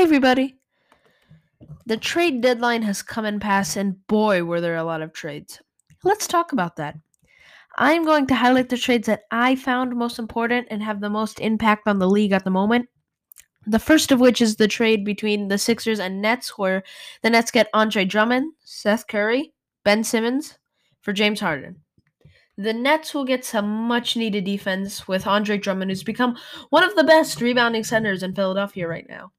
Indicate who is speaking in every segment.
Speaker 1: Hey, everybody. The trade deadline has come and passed, and boy, were there a lot of trades. Let's talk about that. I'm going to highlight the trades that I found most important and have the most impact on the league at the moment. The first of which is the trade between the Sixers and Nets, where the Nets get Andre Drummond, Seth Curry, Ben Simmons for James Harden. The Nets will get some much needed defense with Andre Drummond, who's become one of the best rebounding centers in Philadelphia right now.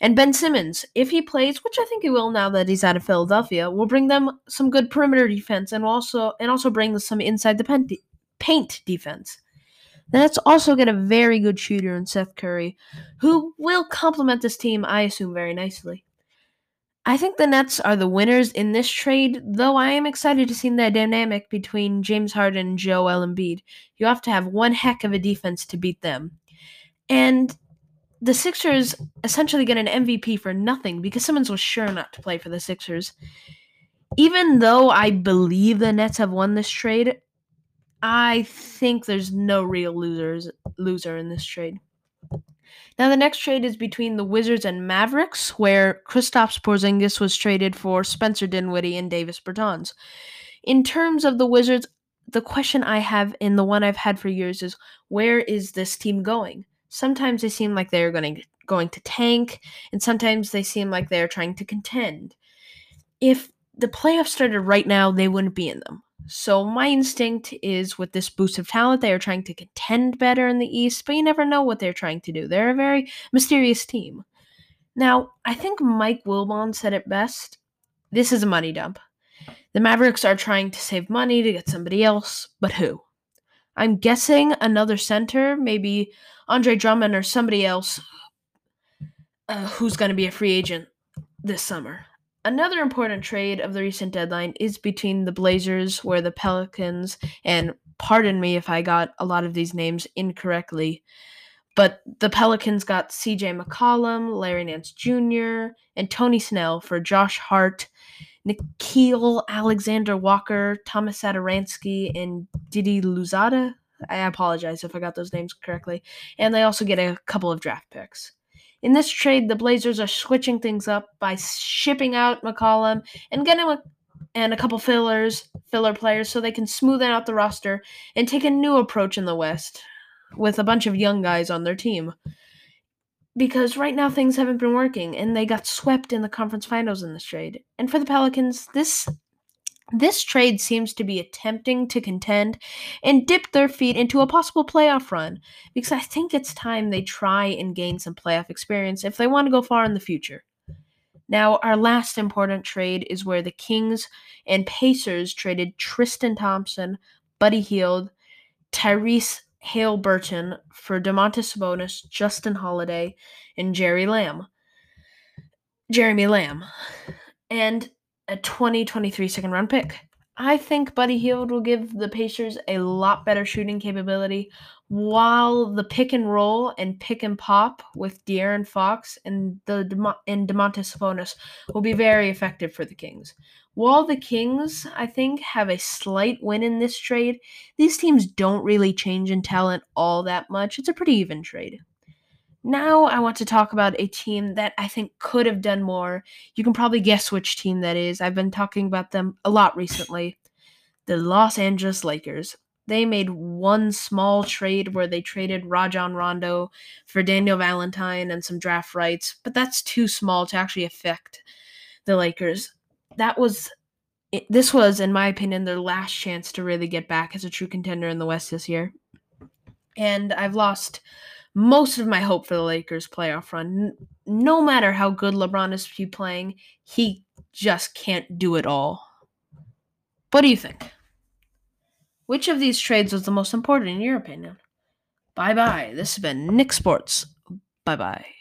Speaker 1: And Ben Simmons, if he plays, which I think he will now that he's out of Philadelphia, will bring them some good perimeter defense and also and also bring some inside the paint defense. The Nets also get a very good shooter in Seth Curry, who will complement this team, I assume, very nicely. I think the Nets are the winners in this trade, though I am excited to see the dynamic between James Harden and Joel Embiid. You have to have one heck of a defense to beat them. And the Sixers essentially get an MVP for nothing because Simmons was sure not to play for the Sixers. Even though I believe the Nets have won this trade, I think there's no real losers loser in this trade. Now, the next trade is between the Wizards and Mavericks, where Kristaps Porzingis was traded for Spencer Dinwiddie and Davis Bertans. In terms of the Wizards, the question I have and the one I've had for years is where is this team going? Sometimes they seem like they're going to, going to tank, and sometimes they seem like they're trying to contend. If the playoffs started right now, they wouldn't be in them. So my instinct is with this boost of talent, they are trying to contend better in the East, but you never know what they're trying to do. They're a very mysterious team. Now, I think Mike Wilbon said it best. This is a money dump. The Mavericks are trying to save money to get somebody else, but who? I'm guessing another center, maybe Andre Drummond or somebody else uh, who's going to be a free agent this summer. Another important trade of the recent deadline is between the Blazers, where the Pelicans, and pardon me if I got a lot of these names incorrectly, but the Pelicans got CJ McCollum, Larry Nance Jr., and Tony Snell for Josh Hart, Nickeil Alexander Walker, Thomas Satoransky, and Didi Louzada. I apologize if I got those names correctly. And they also get a couple of draft picks. In this trade, the Blazers are switching things up by shipping out McCollum and getting a, and a couple fillers, filler players, so they can smooth out the roster and take a new approach in the West with a bunch of young guys on their team. Because right now things haven't been working, and they got swept in the conference finals in this trade. And for the Pelicans, this this trade seems to be attempting to contend and dip their feet into a possible playoff run because I think it's time they try and gain some playoff experience if they want to go far in the future. Now, our last important trade is where the Kings and Pacers traded Tristan Thompson, Buddy Hield, Tyrese Haliburton for Domantas Sabonis, Justin Holiday, and Jerry Lamb. Jeremy Lamb. And a 2023 second round pick. I think Buddy Hield will give the Pacers a lot better shooting capability, while the pick and roll and pick and pop with De'Aaron Fox and the and Domantas Sabonis will be very effective for the Kings. While the Kings, I think, have a slight win in this trade, these teams don't really change in talent all that much. It's a pretty even trade. Now I want to talk about a team that I think could have done more. You can probably guess which team that is. I've been talking about them a lot recently. The Los Angeles Lakers. They made one small trade where they traded Rajon Rondo for Daniel Valentine and some draft rights, but that's too small to actually affect the Lakers. That was this was in my opinion their last chance to really get back as a true contender in the West this year. And I've lost most of my hope for the Lakers playoff run. No matter how good LeBron is playing, he just can't do it all. What do you think? Which of these trades was the most important in your opinion? Bye bye. This has been Nick Sports. Bye bye.